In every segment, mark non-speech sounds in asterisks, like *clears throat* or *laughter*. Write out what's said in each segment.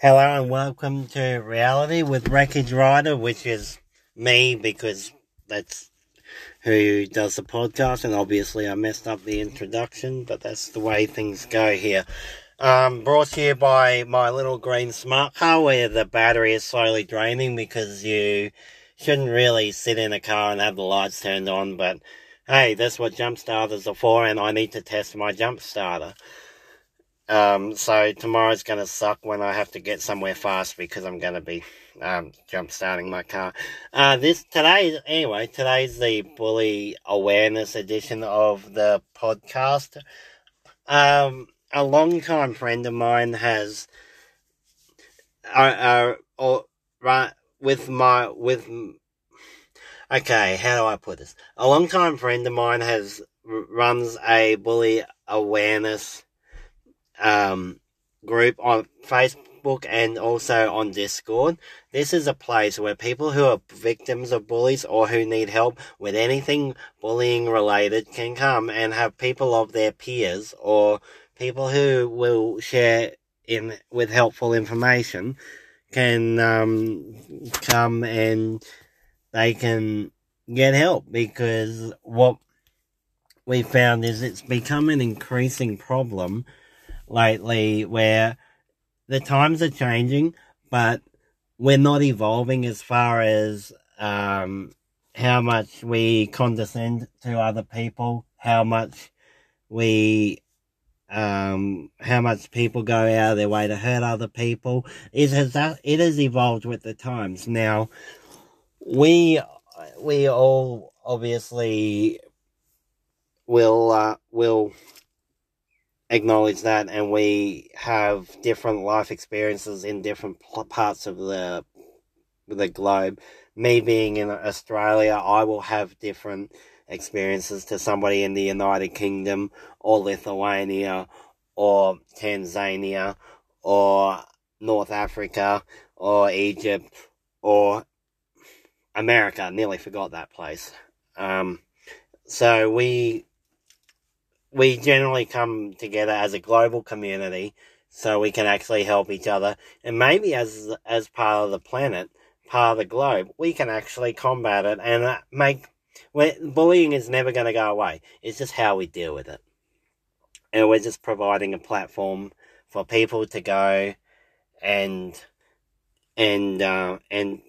Hello and welcome to Reality with Wreckage Rider, which is me because that's who does the podcast, and obviously I messed up the introduction, but that's the way things go here. Um, brought to you by my little green smart car where the battery is slowly draining because you shouldn't really sit in a car and have the lights turned on, but hey, that's what jump starters are for, and I need to test my jump starter. Um, so tomorrow's going to suck when I have to get somewhere fast because I'm going to be um, jump starting my car. Uh, this today, anyway, today's the bully awareness edition of the podcast. Um, a long time friend of mine has, uh, uh, or right with my with. Okay, how do I put this? A long time friend of mine has runs a bully awareness um, group on Facebook and also on Discord. This is a place where people who are victims of bullies or who need help with anything bullying related can come and have people of their peers or people who will share in with helpful information can um, come and they can get help because what we found is it's become an increasing problem lately where the times are changing, but we're not evolving as far as um, how much we condescend to other people, how much we um, how much people go out of their way to hurt other people. It has it has evolved with the times. Now, we we all obviously will uh, will acknowledge that and we have different life experiences in different parts of the the globe. Me being in australia i will have different experiences to somebody in the united kingdom or lithuania or tanzania or north africa or egypt or america. Nearly forgot that place. Um, so we we generally come together as a global community so we can actually help each other. And maybe as, as part of the planet, part of the globe, we can actually combat it and uh, make, bullying is never going to go away. It's just how we deal with it. And we're just providing a platform for people to go and, and, uh, and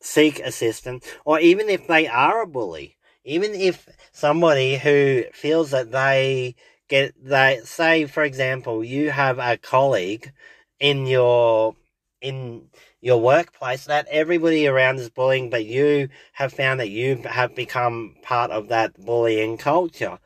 seek assistance, or even if they are a bully, even if somebody who feels that they get they say for example you have a colleague in your in your workplace that everybody around is bullying but you have found that you have become part of that bullying culture.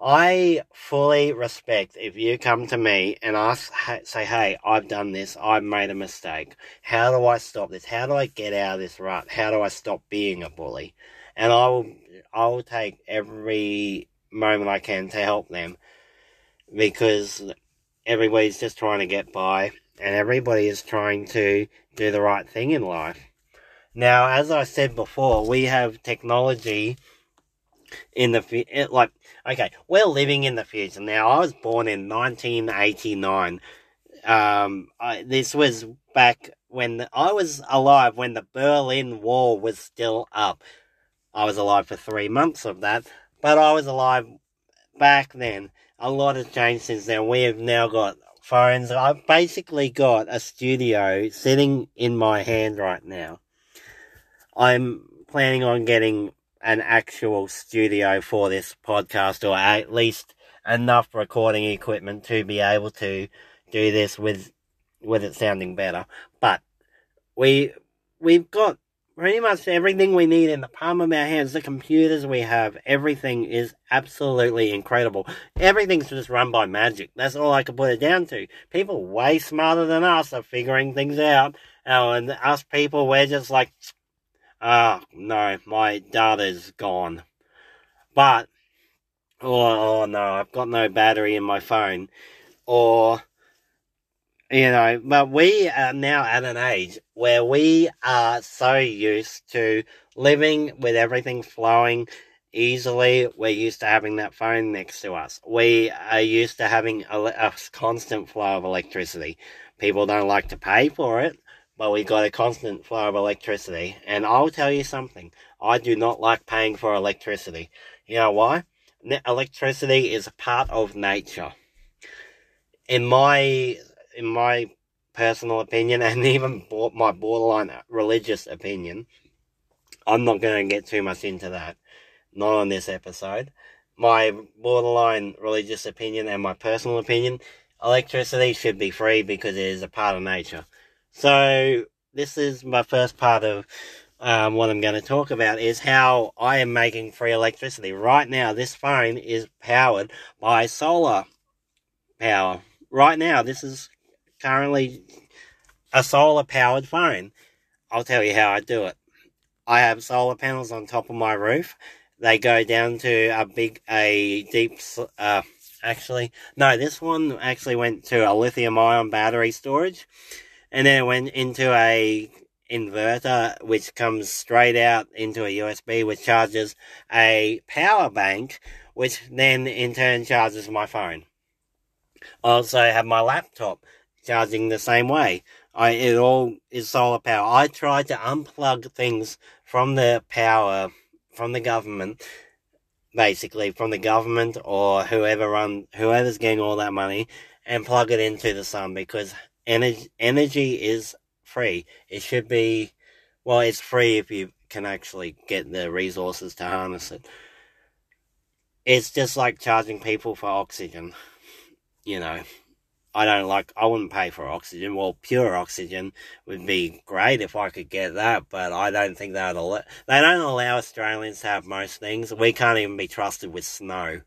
I fully respect if you come to me and ask say hey i've done this. I've made a mistake. How do i stop this? How do i get out of this rut? How do i stop being a bully? And i will I'll take every moment I can to help them because everybody's just trying to get by and everybody is trying to do the right thing in life. Now, as I said before, we have technology in the like okay, we're living in the future now. I was born in 1989. Um, I, this was back when I was alive when the Berlin Wall was still up. I was alive for three months of that, but I was alive back then. A lot has changed since then. We have now got phones. I've basically got a studio sitting in my hand right now. I'm planning on getting an actual studio for this podcast, or at least enough recording equipment to be able to do this with with it sounding better. But we we've got pretty much everything we need in the palm of our hands. The computers we have, everything is absolutely incredible. Everything's just run by magic. That's all I can put it down to. People way smarter than us are figuring things out. Oh, and us people, we're just like, ah, oh, no, my data's gone. But, oh, oh no, I've got no battery in my phone. Or, you know, but we are now at an age where we are so used to living with everything flowing easily. We're used to having that phone next to us. We are used to having a, a constant flow of electricity. People don't like to pay for it, but we've got a constant flow of electricity. And I'll tell you something. I do not like paying for electricity. You know why? Electricity is a part of nature. In my in my personal opinion, *laughs* and even my borderline religious opinion, I'm not going to get too much into that. Not on this episode. My borderline religious opinion and my personal opinion, electricity should be free because it is a part of nature. So this is my first part of um, what I'm going to talk about is how I am making free electricity. Right now, this phone is powered by solar power. Right now, this is currently a solar powered phone. I'll tell you how I do it. I have solar panels on top of my roof. They go down to a big, a deep, uh, actually, no, this one actually went to a lithium ion battery storage. And then it went into a inverter which comes straight out into a USB which charges a power bank which then in turn charges my phone. I also have my laptop charging the same way. I it all is solar power. I try to unplug things from the power from the government basically from the government or whoever run whoever's getting all that money and plug it into the sun because energy energy is free. It should be, well, it's free if you can actually get the resources to harness it. It's just like charging people for oxygen. You know, I don't like, I wouldn't pay for oxygen. Well, pure oxygen would be great if I could get that, but I don't think that'll, they don't allow Australians to have most things. We can't even be trusted with snow.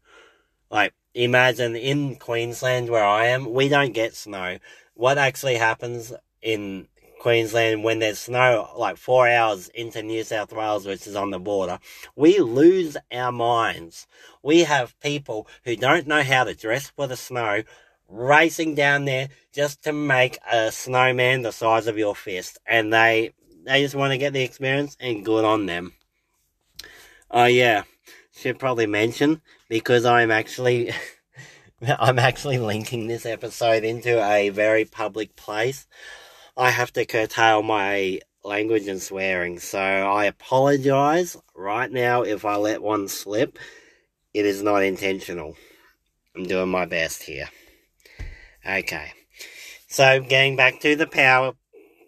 Like, imagine in Queensland where I am, we don't get snow. What actually happens in Queensland when there's snow like four hours into New South Wales, which is on the border, we lose our minds. We have people who don't know how to dress for the snow racing down there just to make a snowman the size of your fist. And they, they just want to get the experience and good on them. Oh yeah, should probably mention because I'm actually, *laughs* I'm actually linking this episode into a very public place. I have to curtail my language and swearing. So I apologize right now if I let one slip. It is not intentional. I'm doing my best here. Okay. So getting back to the power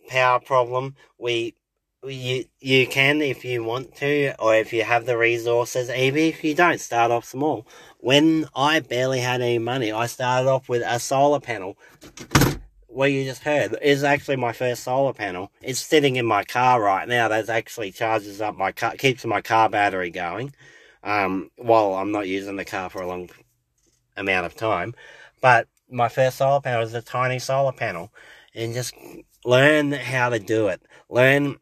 power problem, we you you can if you want to or if you have the resources even if you don't start off small when i barely had any money i started off with a solar panel what you just heard is actually my first solar panel. It's sitting in my car right now. That actually charges up my car, keeps my car battery going, um, while I'm not using the car for a long amount of time. But my first solar panel is a tiny solar panel, and just learn how to do it. Learn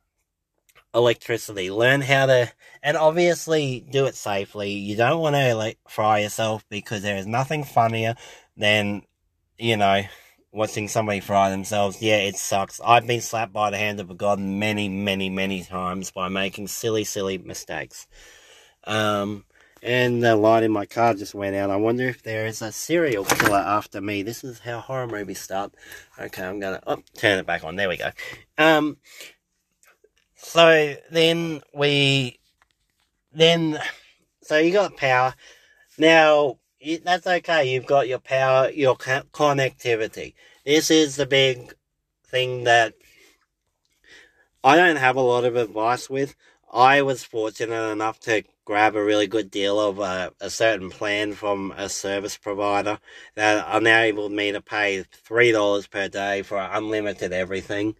electricity. Learn how to, and obviously do it safely. You don't want to like fry yourself because there is nothing funnier than, you know, watching somebody fry themselves, yeah, it sucks. I've been slapped by the hand of a god many, many, many times by making silly, silly mistakes. Um, and the light in my car just went out. I wonder if there is a serial killer after me. This is how horror movies start. Okay, I'm gonna oh, turn it back on. There we go. Um, so then we, then, so you got power. Now, that's okay. You've got your power, your connectivity. This is the big thing that I don't have a lot of advice with. I was fortunate enough to grab a really good deal of a, a certain plan from a service provider that enabled me to pay three dollars per day for unlimited everything,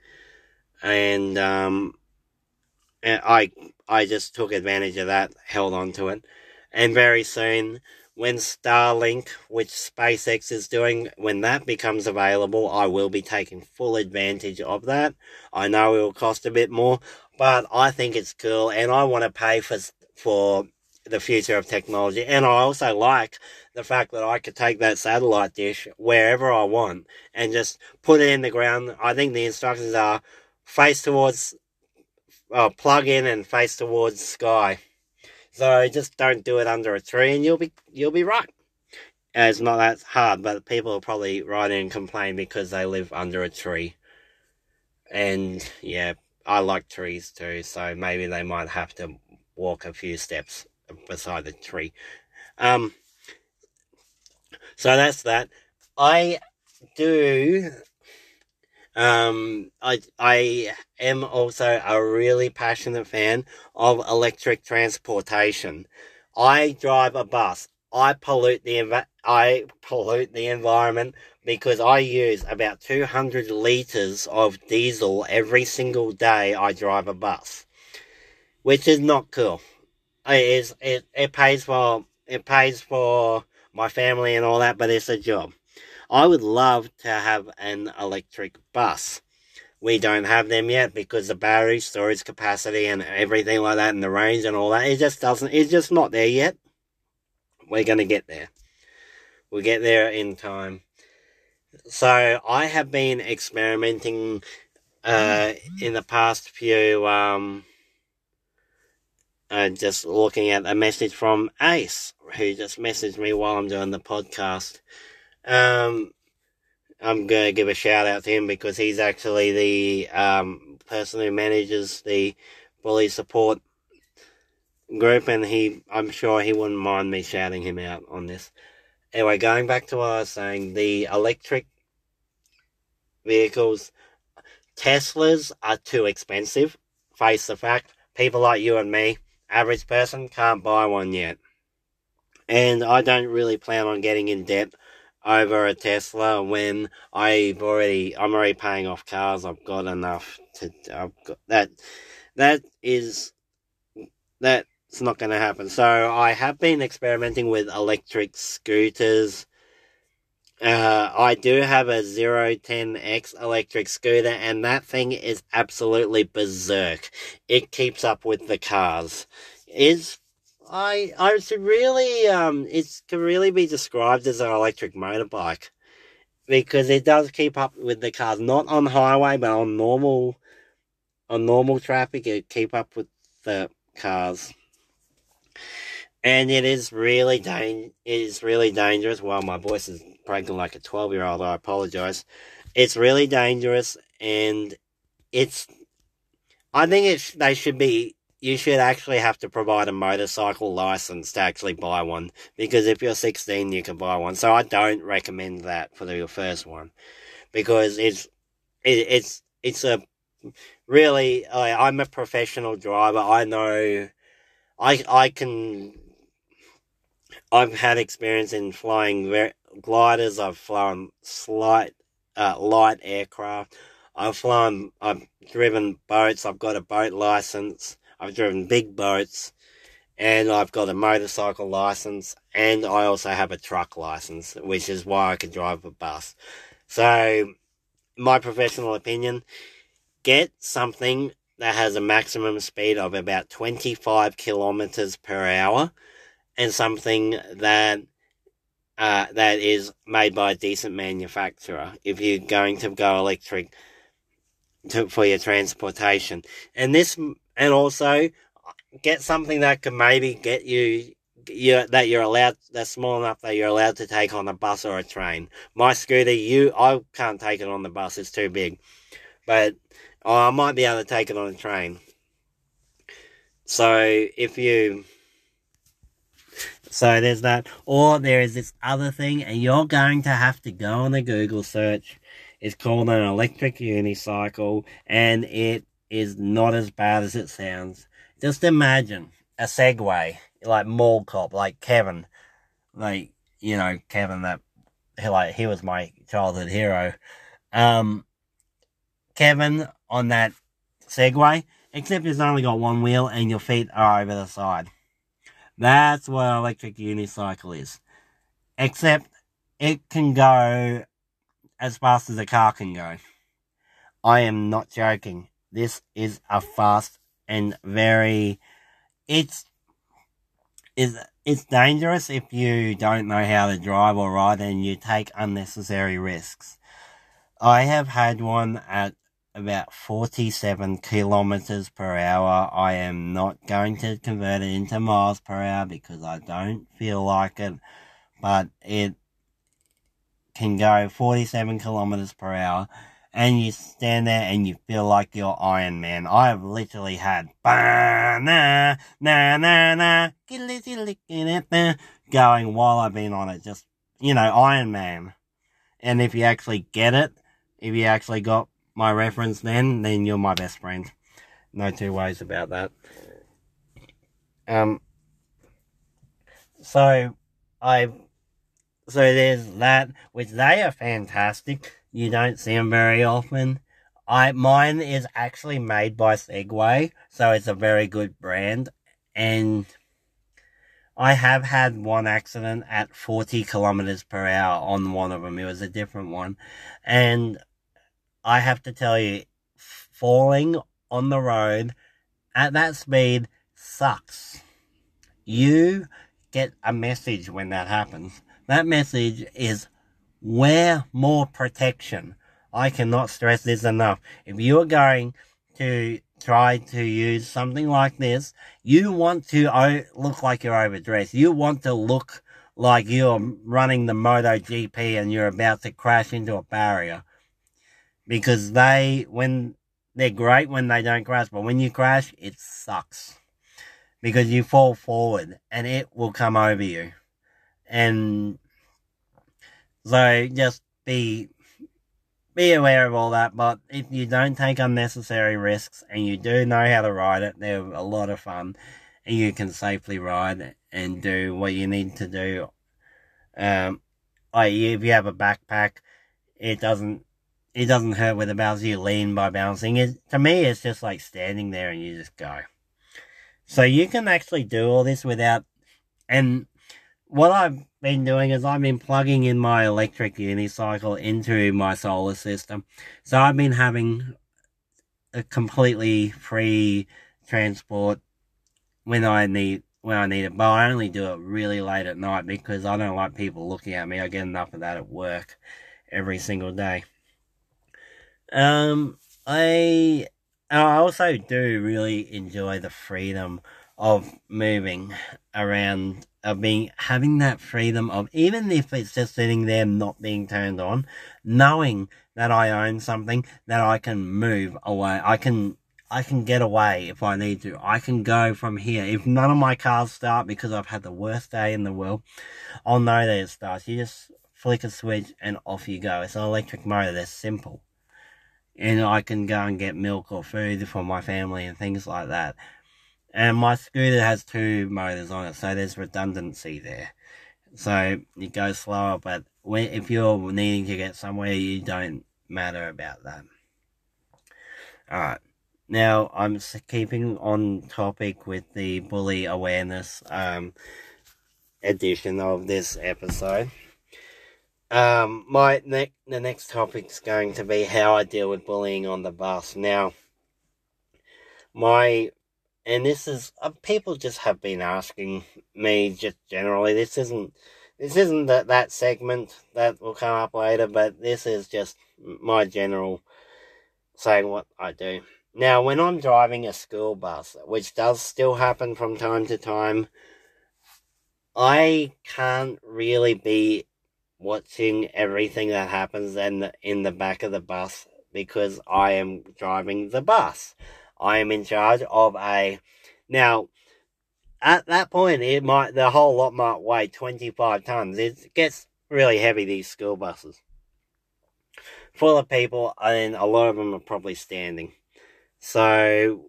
and um, and I I just took advantage of that, held on to it, and very soon when Starlink, which SpaceX is doing, when that becomes available, I will be taking full advantage of that. I know it will cost a bit more, but I think it's cool and I want to pay for, for the future of technology. And I also like the fact that I could take that satellite dish wherever I want and just put it in the ground. I think the instructions are face towards, uh, plug in and face towards sky. So just don't do it under a tree, and you'll be you'll be right. it's not that hard, but people will probably write in and complain because they live under a tree. And yeah, I like trees too, so maybe they might have to walk a few steps beside the tree. Um, so that's that. I do. Um, I I am also a really passionate fan of electric transportation. I drive a bus. I pollute the env- I pollute the environment because I use about 200 liters of diesel every single day I drive a bus, which is not cool. It is it it pays for it pays for my family and all that, but it's a job. I would love to have an electric bus. We don't have them yet because the battery storage capacity and everything like that and the range and all that, it just doesn't, it's just not there yet. We're going to get there. We'll get there in time. So I have been experimenting uh, in the past few um, uh, just looking at a message from Ace, who just messaged me while I'm doing the podcast. Um, I'm going to give a shout out to him because he's actually the um, person who manages the bully support group, and he, I'm sure he wouldn't mind me shouting him out on this. Anyway, going back to what I was saying, the electric vehicles, Teslas are too expensive. Face the fact, people like you and me average person can't buy one yet. And I don't really plan on getting in debt over a Tesla when I've already I'm already paying off cars. I've got enough to I've got that that is that's not going to happen. So I have been experimenting with electric scooters. Uh, I do have a 010X electric scooter, and that thing is absolutely berserk. It keeps up with the cars. Is I I should really um it can really be described as an electric motorbike because it does keep up with the cars, not on highway but on normal on normal traffic. It keep up with the cars and it is really dang it is really dangerous. Well, my voice is breaking like a twelve year old. I apologize. It's really dangerous, and it's. I think it sh- they should be. You should actually have to provide a motorcycle license to actually buy one because if you're 16, you can buy one. So I don't recommend that for the first one because it's it, it's it's a really. I'm a professional driver. I know. I I can I've had experience in flying gliders. I've flown slight, uh, light aircraft. I've flown, I've driven boats. I've got a boat license. I've driven big boats. And I've got a motorcycle license. And I also have a truck license, which is why I can drive a bus. So, my professional opinion, get something that has a maximum speed of about 25 kilometers per hour and something that uh, that is made by a decent manufacturer if you're going to go electric to, for your transportation. And this, and also get something that can maybe get you, you that you're allowed, that's small enough that you're allowed to take on a bus or a train. My scooter, you, I can't take it on the bus, it's too big. But oh, I might be able to take it on a train. So if you so there's that. Or there is this other thing, and you're going to have to go on a Google search. It's called an electric unicycle, and it is not as bad as it sounds. Just imagine a Segway, like Mall Cop, like Kevin, like you know Kevin that like he was my childhood hero. Um, Kevin on that Segway, except it's only got one wheel and your feet are over the side. That's what an electric unicycle is. Except it can go as fast as a car can go. I am not joking. This is a fast and very it's is it's dangerous if you don't know how to drive or ride and you take unnecessary risks. I have had one at about 47 kilometers per hour. I am not going to convert it into miles per hour because I don't feel like it, but it can go 47 kilometers per hour and you stand there and you feel like you're Iron Man. I have literally had na na na na going while I've been on it. Just, you know, Iron Man. And if you actually get it, if you actually got my reference then, then you're my best friend. No two ways about that. Um, so I, so there's that, which they are fantastic. You don't see them very often. I mine is actually made by Segway, so it's a very good brand. And I have had one accident at 40 kilometers per hour on one of them. It was a different one, and I have to tell you, falling on the road at that speed sucks. You get a message when that happens. That message is wear more protection. I cannot stress this enough. If you are going to try to use something like this, you want to look like you're overdressed. You want to look like you're running the MotoGP and you're about to crash into a barrier. Because they, when they're great when they don't crash, but when you crash, it sucks. Because you fall forward and it will come over you. And so just be be aware of all that. But if you don't take unnecessary risks and you do know how to ride it, they're a lot of fun, and you can safely ride and do what you need to do. Um, like if you have a backpack, it doesn't it doesn't hurt with the bounce. You lean by bouncing. It to me, it's just like standing there and you just go. So you can actually do all this without and what I've been doing is I've been plugging in my electric unicycle into my solar system. So I've been having a completely free transport when I need when I need it. But I only do it really late at night because I don't like people looking at me. I get enough of that at work every single day. Um, I I also do really enjoy the freedom of moving around of being having that freedom of even if it's just sitting there not being turned on, knowing that I own something that I can move away. I can I can get away if I need to. I can go from here. If none of my cars start because I've had the worst day in the world, I'll know that it starts. You just flick a switch and off you go. It's an electric motor. They're simple. And I can go and get milk or food for my family and things like that. And my scooter has two motors on it, so there's redundancy there. So it goes slower, but when, if you're needing to get somewhere, you don't matter about that. Alright. Now, I'm keeping on topic with the bully awareness um, edition of this episode. Um, my ne- the next topic is going to be how I deal with bullying on the bus. Now, my and this is uh, people just have been asking me just generally. This isn't this isn't that that segment that will come up later, but this is just my general saying what I do. Now, when I'm driving a school bus, which does still happen from time to time, I can't really be watching everything that happens in the, in the back of the bus because I am driving the bus. I am in charge of a. Now, at that point, it might the whole lot might weigh twenty five tons. It gets really heavy. These school buses, full of people, and a lot of them are probably standing. So,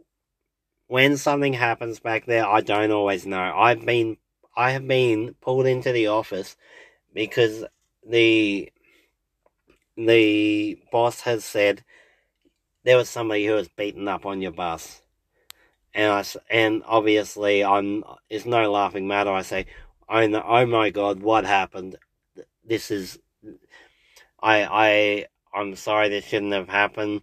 when something happens back there, I don't always know. I've been I have been pulled into the office because the the boss has said there was somebody who was beaten up on your bus. And I, and obviously I'm, it's no laughing matter. I say, oh, no, oh my God, what happened? This is, I, I, I'm sorry this shouldn't have happened.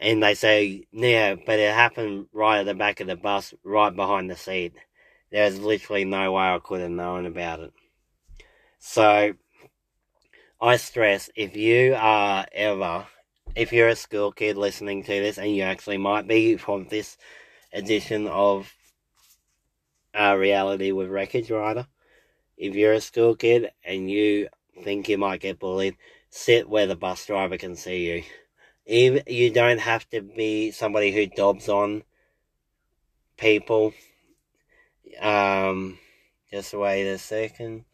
And they say, yeah, but it happened right at the back of the bus, right behind the seat. There's literally no way I could have known about it. So, I stress, if you are ever if you're a school kid listening to this, and you actually might be from this edition of uh, Reality with Wreckage Rider, if you're a school kid and you think you might get bullied, sit where the bus driver can see you. Even, you don't have to be somebody who dobs on people. Um, just wait a second.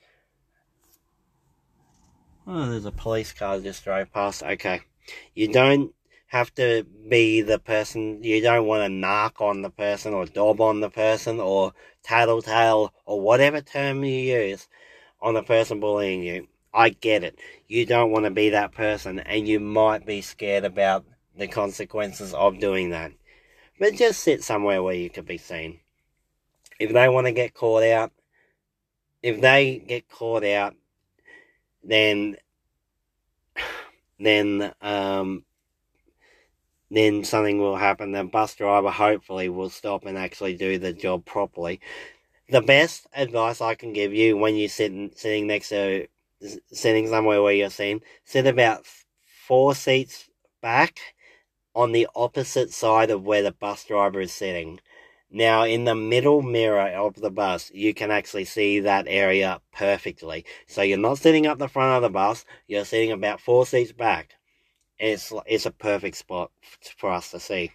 Oh, there's a police car just drove past. Okay. You don't have to be the person, you don't want to knock on the person or dob on the person or tattletale or whatever term you use on the person bullying you. I get it. You don't want to be that person and you might be scared about the consequences of doing that. But just sit somewhere where you could be seen. If they want to get caught out, if they get caught out, then then um then something will happen. The bus driver hopefully will stop and actually do the job properly. The best advice I can give you when you're sitting sitting next to sitting somewhere where you're seen, sit about four seats back on the opposite side of where the bus driver is sitting. Now, in the middle mirror of the bus, you can actually see that area perfectly. So you're not sitting up the front of the bus, you're sitting about four seats back. It's, it's a perfect spot for us to see.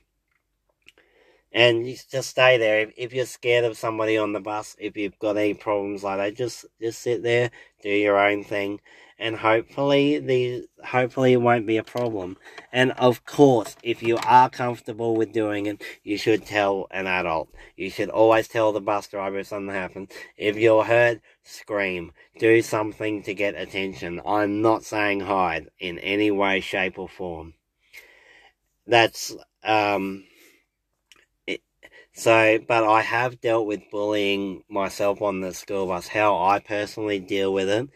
And you just stay there. If, if you're scared of somebody on the bus, if you've got any problems like that, just, just sit there, do your own thing and hopefully the hopefully it won't be a problem. And of course, if you are comfortable with doing it, you should tell an adult. You should always tell the bus driver if something happens. If you're hurt, scream. Do something to get attention. I'm not saying hide in any way, shape, or form. That's um. so, but I have dealt with bullying myself on the school bus. How I personally deal with it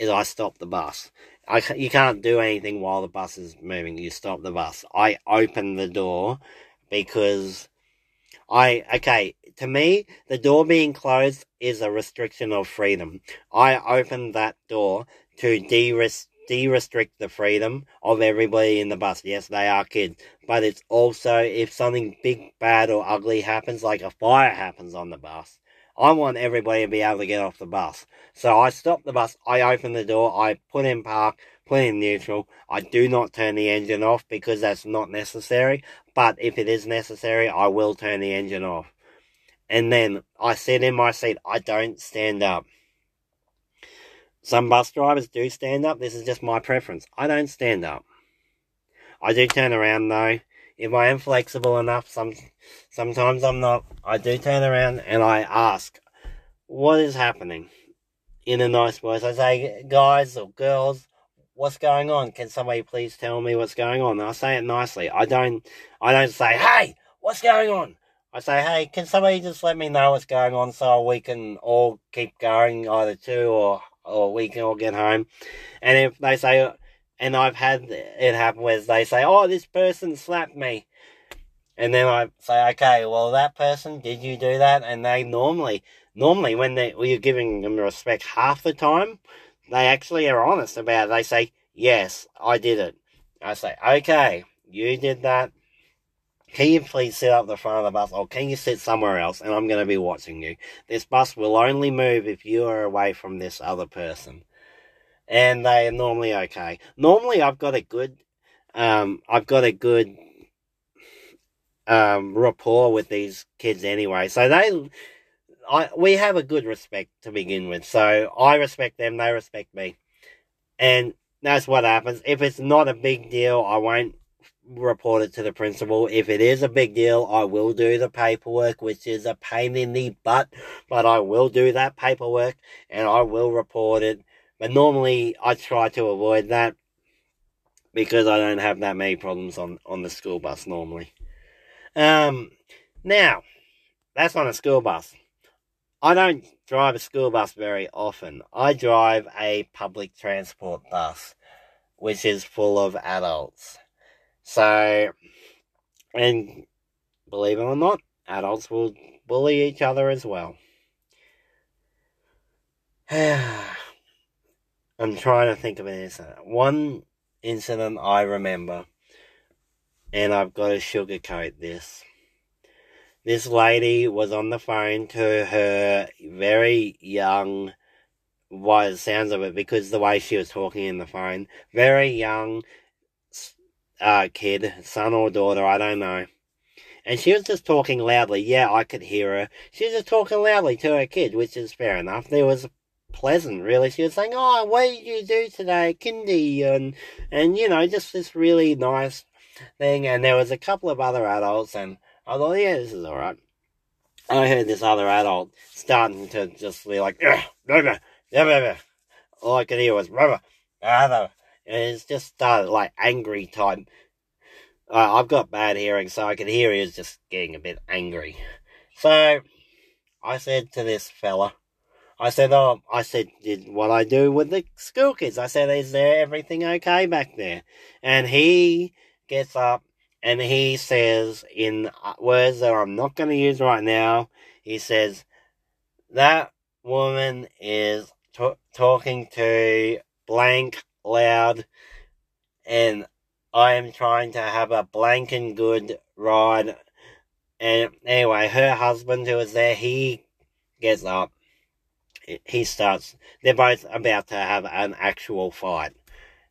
is I stop the bus. I, you can't do anything while the bus is moving. You stop the bus. I open the door because I, okay, to me, the door being closed is a restriction of freedom. I open that door to de-restrict the freedom of everybody in the bus. Yes, they are kids, but it's also if something big, bad, or ugly happens, like a fire happens on the bus, I want everybody to be able to get off the bus. So I stop the bus, I open the door, I put in park, put in neutral. I do not turn the engine off because that's not necessary. But if it is necessary, I will turn the engine off. And then I sit in my seat. I don't stand up. Some bus drivers do stand up. This is just my preference. I don't stand up. I do turn around though if I am flexible enough, some sometimes I'm not. I do turn around and I ask, "What is happening?" In a nice voice, I say, "Guys or girls, what's going on? Can somebody please tell me what's going on?" And I say it nicely. I don't. I don't say, "Hey, what's going on?" I say, "Hey, can somebody just let me know what's going on so we can all keep going, either two or or we can all get home." And if they say, and I've had it happen where they say, "Oh, this person slapped me," and then I say, "Okay, well, that person, did you do that?" And they normally, normally, when they when you're giving them respect half the time, they actually are honest about it. They say, "Yes, I did it." I say, "Okay, you did that." Can you please sit up the front of the bus or can you sit somewhere else and I'm going to be watching you? This bus will only move if you are away from this other person and they are normally okay. Normally, I've got a good, um, I've got a good um, rapport with these kids anyway. So they, I, we have a good respect to begin with. So I respect them, they respect me, and that's what happens. If it's not a big deal, I won't report it to the principal. If it is a big deal, I will do the paperwork, which is a pain in the butt, but I will do that paperwork and I will report it but normally I try to avoid that because I don't have that many problems on, on the school bus normally. Um, now, that's on a school bus. I don't drive a school bus very often. I drive a public transport bus, which is full of adults. So, and believe it or not, adults will bully each other as well. *sighs* *sighs* I'm trying to think of an incident. One incident I remember and I've got to sugarcoat this. This lady was on the phone to her very young, by the sounds of it, because the way she was talking in the phone, very young uh, kid, son or daughter, I don't know. And she was just talking loudly. Yeah, I could hear her. She was just talking loudly to her kid, which is fair enough. There was pleasant, really. She was saying, "Oh, what did you do today, Kindy?" and and you know, just this really nice thing. And there was a couple of other adults, and I thought, yeah, this is all right. I heard this other adult starting to just be like, all I could hear was, and it's just started like angry type. Uh, I've got bad hearing, so I could hear he was just getting a bit angry. So I said to this fella, I said, oh, I said, did what I do with the school kids. I said, is there everything okay back there? And he gets up and he says, in words that I'm not going to use right now, he says, that woman is t- talking to blank loud and I am trying to have a blank and good ride. And anyway, her husband who was there, he gets up he starts, they're both about to have an actual fight.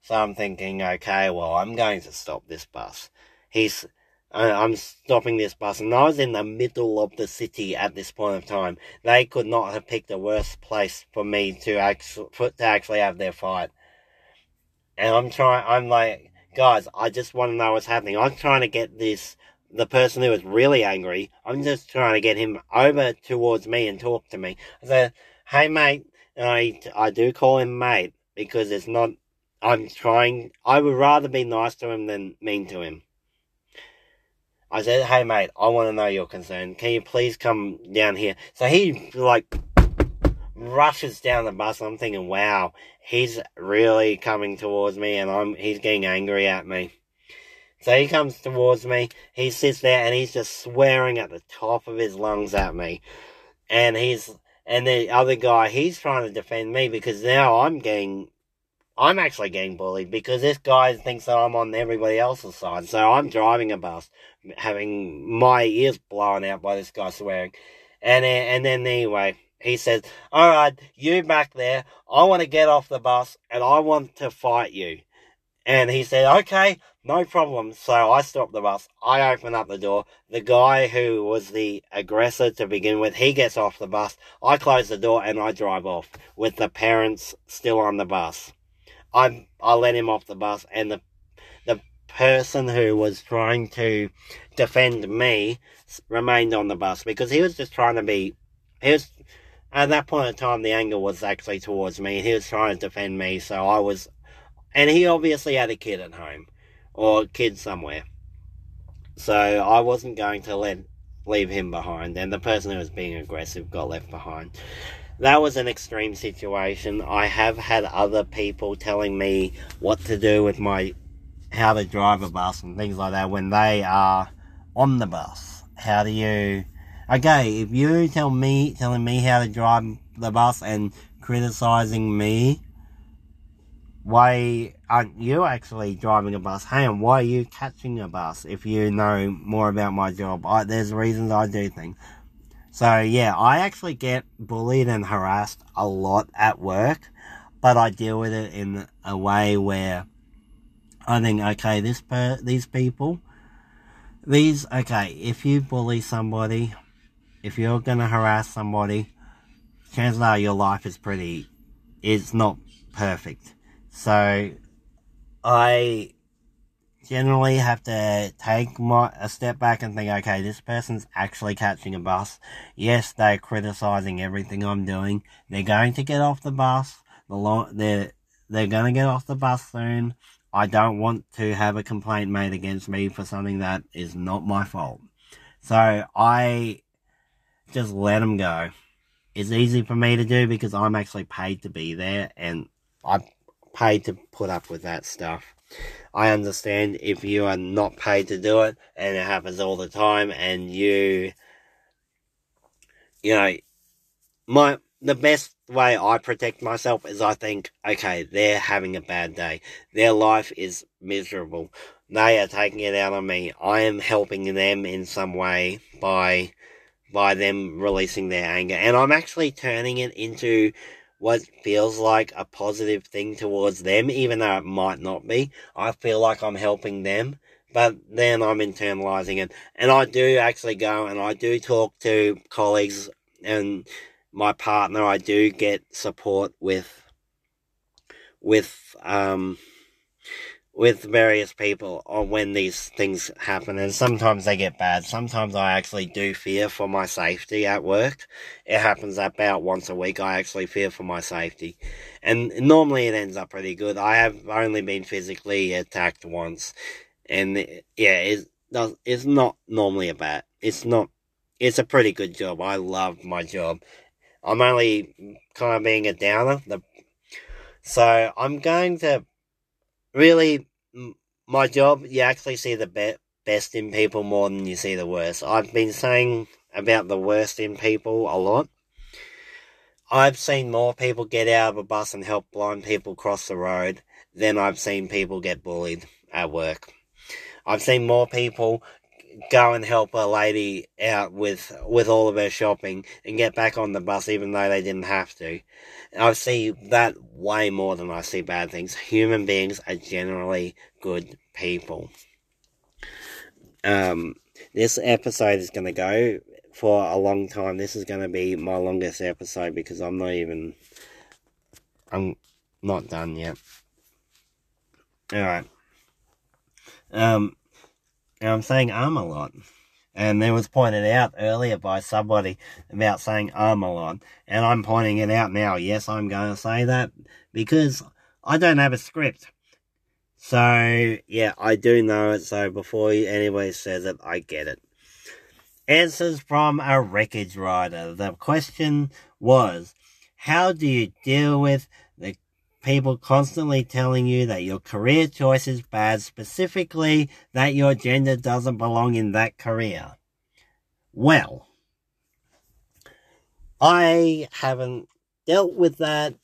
So I'm thinking, okay, well, I'm going to stop this bus. He's, I'm stopping this bus, and I was in the middle of the city at this point of time. They could not have picked a worse place for me to actually, to actually have their fight. And I'm trying, I'm like, guys, I just want to know what's happening. I'm trying to get this, the person who was really angry, I'm just trying to get him over towards me and talk to me. I said, hey mate, I, I do call him mate because it's not, I'm trying, I would rather be nice to him than mean to him. I said, hey mate, I want to know your concern. Can you please come down here? So he like rushes down the bus. I'm thinking, wow, he's really coming towards me and I'm, he's getting angry at me. So he comes towards me, he sits there and he's just swearing at the top of his lungs at me. And he's, and the other guy, he's trying to defend me because now I'm getting, I'm actually getting bullied because this guy thinks that I'm on everybody else's side. So I'm driving a bus, having my ears blown out by this guy swearing. And, and then anyway, he says, alright, you back there, I want to get off the bus and I want to fight you. And he said, okay, no problem. So I stop the bus. I open up the door. The guy who was the aggressor to begin with, he gets off the bus. I close the door and I drive off with the parents still on the bus. I I let him off the bus and the the person who was trying to defend me remained on the bus because he was just trying to be he was at that point in time the anger was actually towards me. He was trying to defend me, so I was and he obviously had a kid at home or a kid somewhere. So I wasn't going to let leave him behind, and the person who was being aggressive got left behind. That was an extreme situation. I have had other people telling me what to do with my how to drive a bus and things like that when they are on the bus. How do you Okay, if you tell me telling me how to drive the bus and criticizing me why aren't you actually driving a bus? Hey, and why are you catching a bus? If you know more about my job, I, there's reasons I do things. So yeah, I actually get bullied and harassed a lot at work, but I deal with it in a way where I think, okay, this per these people, these okay, if you bully somebody, if you're gonna harass somebody, chances are your life is pretty, it's not perfect so I generally have to take my a step back and think, okay, this person's actually catching a bus. Yes, they're criticizing everything I'm doing. They're going to get off the bus. The long, they're they're going to get off the bus soon. I don't want to have a complaint made against me for something that is not my fault. So I just let them go. It's easy for me to do because I'm actually paid to be there and I paid to put up with that stuff. I understand if you are not paid to do it and it happens all the time and you, you know, my, the best way I protect myself is I think, okay, they're having a bad day. Their life is miserable. they are taking it out on me. I am helping them in some way by by them releasing their anger. And I'm actually turning it into what feels like a positive thing towards them, even though it might not be. I feel like I'm helping them, but then I'm internalizing it. And I do actually go and I do talk to colleagues and my partner. I do get support with, with, um, with various people on when these things happen and sometimes they get bad. Sometimes I actually do fear for my safety at work. It happens about once a week. I actually fear for my safety. And normally it ends up pretty good. I have only been physically attacked once. And yeah, it's, it's not normally a bad, it's not, it's a pretty good job. I love my job. I'm only kind of being a downer. The, so I'm going to really my job, you actually see the be- best in people more than you see the worst. I've been saying about the worst in people a lot. I've seen more people get out of a bus and help blind people cross the road than I've seen people get bullied at work. I've seen more people go and help a lady out with with all of her shopping and get back on the bus even though they didn't have to. I see that way more than I see bad things. Human beings are generally good people. Um, this episode is going to go for a long time. This is going to be my longest episode because I'm not even. I'm not done yet. Alright. Um, now I'm saying um a lot. And it was pointed out earlier by somebody about saying um a lot. And I'm pointing it out now. Yes, I'm going to say that because I don't have a script. So, yeah, I do know it. So before anybody says it, I get it. Answers from a wreckage rider. The question was, how do you deal with people constantly telling you that your career choice is bad, specifically that your gender doesn't belong in that career. Well, I haven't dealt with that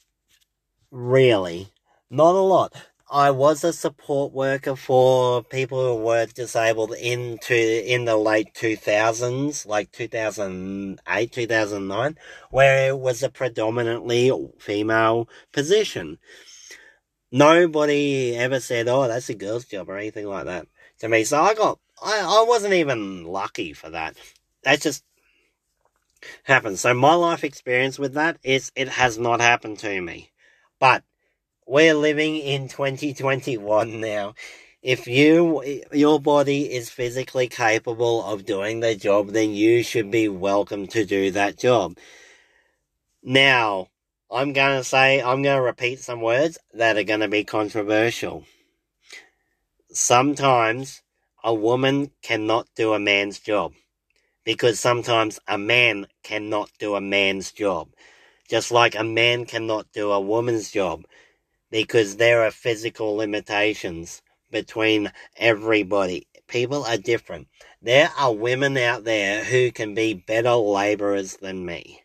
really. Not a lot. I was a support worker for people who were disabled into in the late 2000s, like 2008, 2009, where it was a predominantly female position. Nobody ever said, "Oh, that's a girl's job" or anything like that to me. So I got, I, I wasn't even lucky for that. That just happened. So my life experience with that is it has not happened to me, but we're living in 2021 now. If you, your body is physically capable of doing the job, then you should be welcome to do that job. Now, I'm going to say, I'm going to repeat some words that are going to be controversial. Sometimes a woman cannot do a man's job because sometimes a man cannot do a man's job. Just like a man cannot do a woman's job because there are physical limitations between everybody. People are different. There are women out there who can be better laborers than me.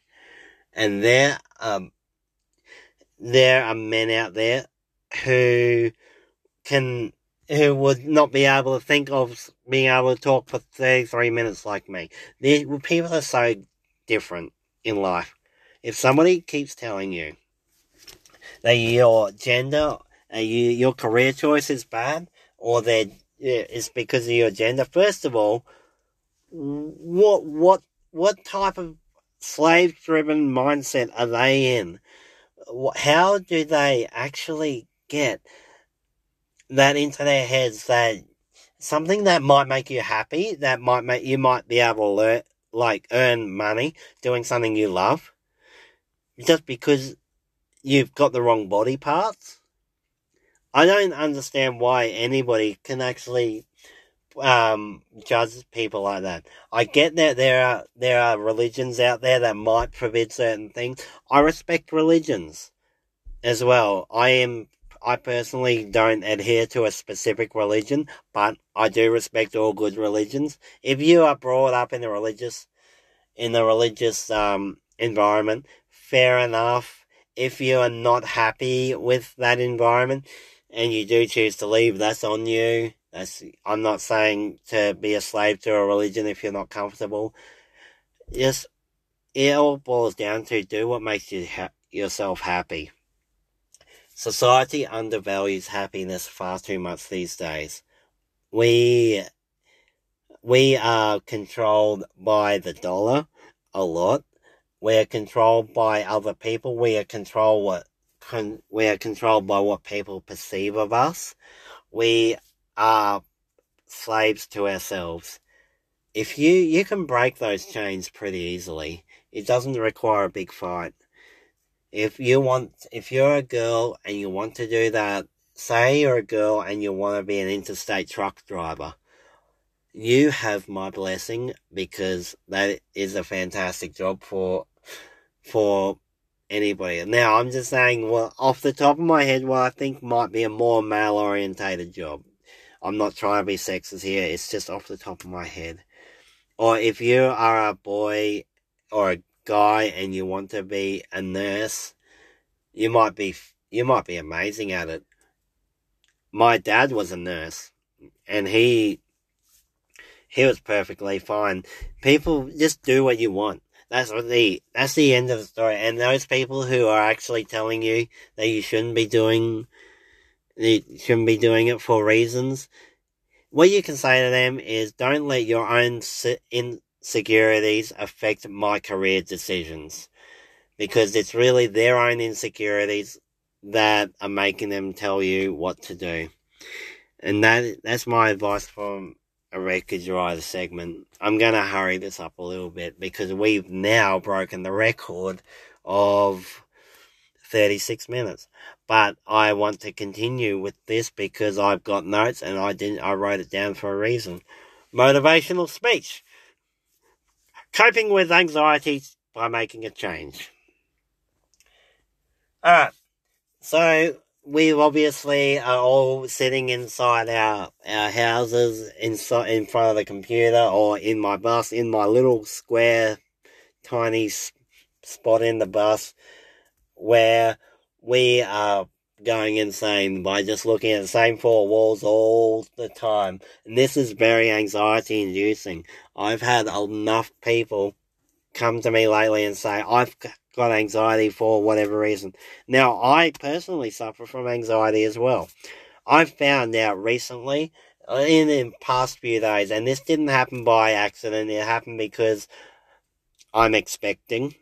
And there are, there are men out there who can, who would not be able to think of being able to talk for 33 minutes like me. People are so different in life. If somebody keeps telling you that your gender, uh, you, your career choice is bad, or that it's because of your gender. First of all, what what what type of slave-driven mindset are they in? How do they actually get that into their heads that something that might make you happy, that might make you might be able to learn, like earn money doing something you love, just because you've got the wrong body parts. I don't understand why anybody can actually um, judge people like that. I get that there are there are religions out there that might forbid certain things. I respect religions as well. I am I personally don't adhere to a specific religion, but I do respect all good religions. If you are brought up in the religious in the religious um, environment, fair enough if you are not happy with that environment and you do choose to leave, that's on you. That's I'm not saying to be a slave to a religion if you're not comfortable. Just it all boils down to do what makes you ha- yourself happy. Society undervalues happiness far too much these days. We we are controlled by the dollar a lot. We are controlled by other people. We are controlled what con- we are controlled by what people perceive of us. We are slaves to ourselves. If you you can break those chains pretty easily. It doesn't require a big fight. If you want if you're a girl and you want to do that, say you're a girl and you want to be an interstate truck driver you have my blessing because that is a fantastic job for for anybody. Now I'm just saying, well, off the top of my head, what I think might be a more male orientated job. I'm not trying to be sexist here. It's just off the top of my head. Or if you are a boy or a guy and you want to be a nurse, you might be you might be amazing at it. My dad was a nurse, and he he was perfectly fine. People just do what you want. That's the that's the end of the story. And those people who are actually telling you that you shouldn't be doing you shouldn't be doing it for reasons, what you can say to them is, don't let your own insecurities affect my career decisions, because it's really their own insecurities that are making them tell you what to do. And that that's my advice from a Wreckage Rider segment. I'm going to hurry this up a little bit because we've now broken the record of 36 minutes. But I want to continue with this because I've got notes and I didn't I wrote it down for a reason. Motivational speech. Coping with anxiety by making a change. Alright. So we obviously are all sitting inside our our houses inside in front of the computer or in my bus in my little square tiny spot in the bus where we are going insane by just looking at the same four walls all the time. And this is very anxiety inducing. I've had enough people come to me lately and say i've got anxiety for whatever reason. Now, I personally suffer from anxiety as well. I've found out recently, uh, in the past few days, and this didn't happen by accident, it happened because I'm expecting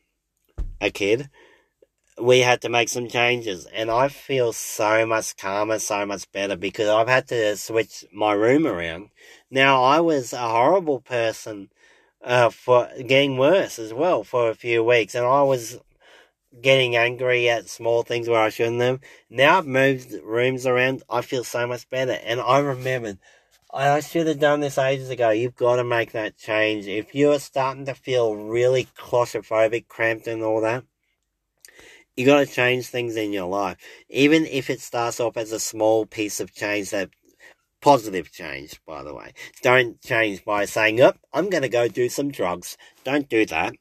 a kid. We had to make some changes, and I feel so much calmer, so much better because I've had to switch my room around. Now, I was a horrible person uh, for getting worse as well for a few weeks, and I was getting angry at small things where I shouldn't have. Now I've moved rooms around, I feel so much better. And I remembered, I should have done this ages ago. You've got to make that change. If you're starting to feel really claustrophobic, cramped, and all that, You've got to change things in your life. Even if it starts off as a small piece of change that positive change, by the way. Don't change by saying, "Up, oh, I'm going to go do some drugs." Don't do that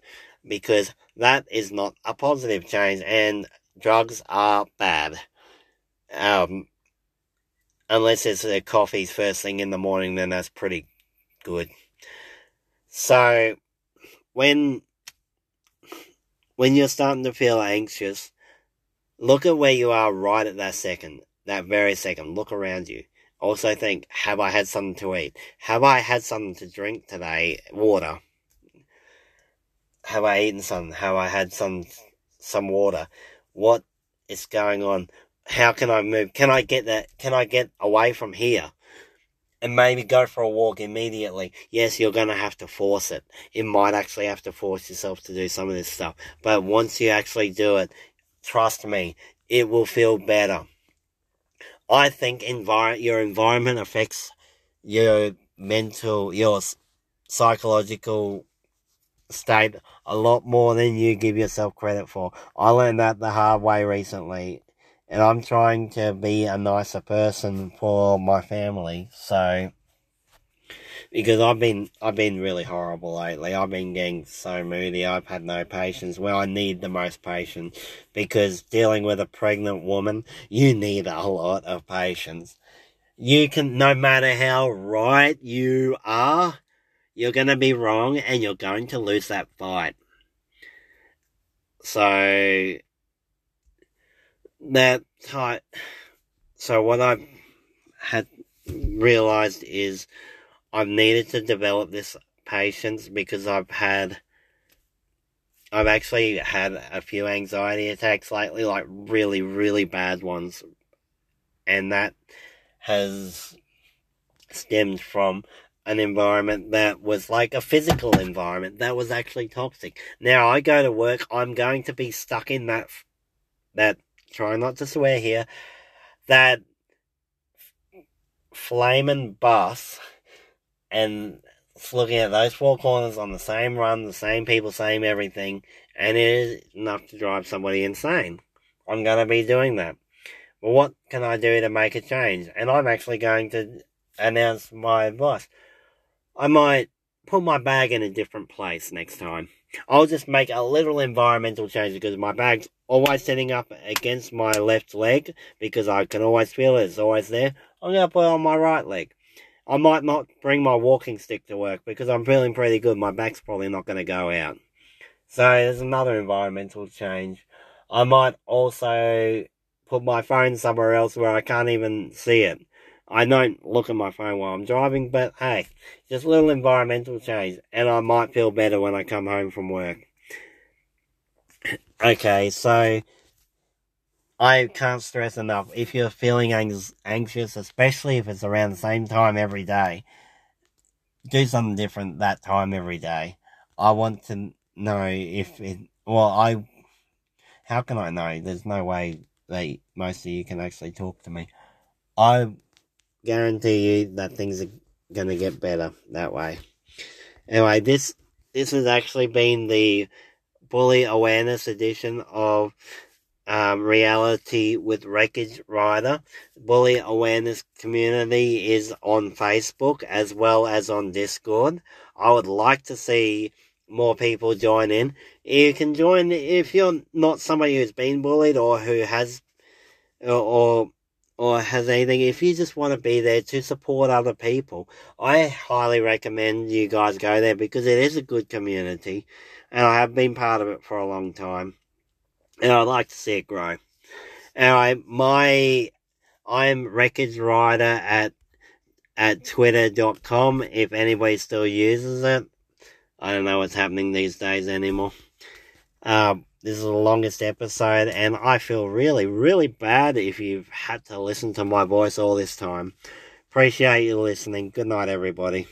because that is not a positive change, and drugs are bad. Um, unless it's a coffee's first thing in the morning, then that's pretty good. So, when when you're starting to feel anxious, look at where you are right at that second, that very second. Look around you. Also think, have I had something to eat? Have I had something to drink today? Water have I eaten some? Have I had some some water? What is going on? How can I move? Can I get that? Can I get away from here? And maybe go for a walk immediately. Yes, you're going to have to force it. You might actually have to force yourself to do some of this stuff. But once you actually do it, trust me, it will feel better. I think envir- your environment affects your mental, your psychological state a lot more than you give yourself credit for. I learned that the hard way recently, and I'm trying to be a nicer person for my family. So, because I've been I've been really horrible lately. I've been getting so moody. I've had no patience. Where I need the most patience, because dealing with a pregnant woman, you need a lot of patience. you can, no matter how right you are, you're going to be wrong and you're going to lose that fight. So, that type, so what I've had realized is I've needed to develop this patience because I've had, I've actually had a few anxiety attacks lately, like really, really bad ones. And that has stemmed from an environment that was like a physical environment that was actually toxic. Now I go to work, I'm going to be stuck in that, that, try not to swear here, that flaming bus and looking at those four corners on the same run, the same people, same everything, and it is enough to drive somebody insane. I'm going to be doing that. Well, what can I do to make a change? And I'm actually going to announce my advice. I might put my bag in a different place next time. I'll just make a little environmental change because my bag's always sitting up against my left leg because I can always feel it. It's always there. I'm going to put it on my right leg. I might not bring my walking stick to work because I'm feeling pretty good. My back's probably not going to go out. So there's another environmental change. I might also put my phone somewhere else where I can't even see it. I don't look at my phone while I'm driving, but hey, just a little environmental change, and I might feel better when I come home from work. *clears throat* okay, so I can't stress enough if you're feeling anxious, especially if it's around the same time every day, do something different that time every day. I want to know if it, well, I, how can I know? There's no way that most of you can actually talk to me. I guarantee you that things are to get better that way. Anyway, this this has actually been the bully awareness edition of um, reality with Wreckage Rider. Bully awareness community is on Facebook as well as on Discord. I would like to see more people join in. You can join if you're not somebody who's been bullied or who has or or has anything. If you just want to be there to support other people, I highly recommend you guys go there because it is a good community, and I have been part of it for a long time, and I'd like to see it grow. Anyway, my I'm Wreckage Rider at at twitter.com if anybody still uses it. I don't know what's happening these days anymore. Um, this is the longest episode, and I feel really, really bad if you've had to listen to my voice all this time. Appreciate you listening. Good night, everybody.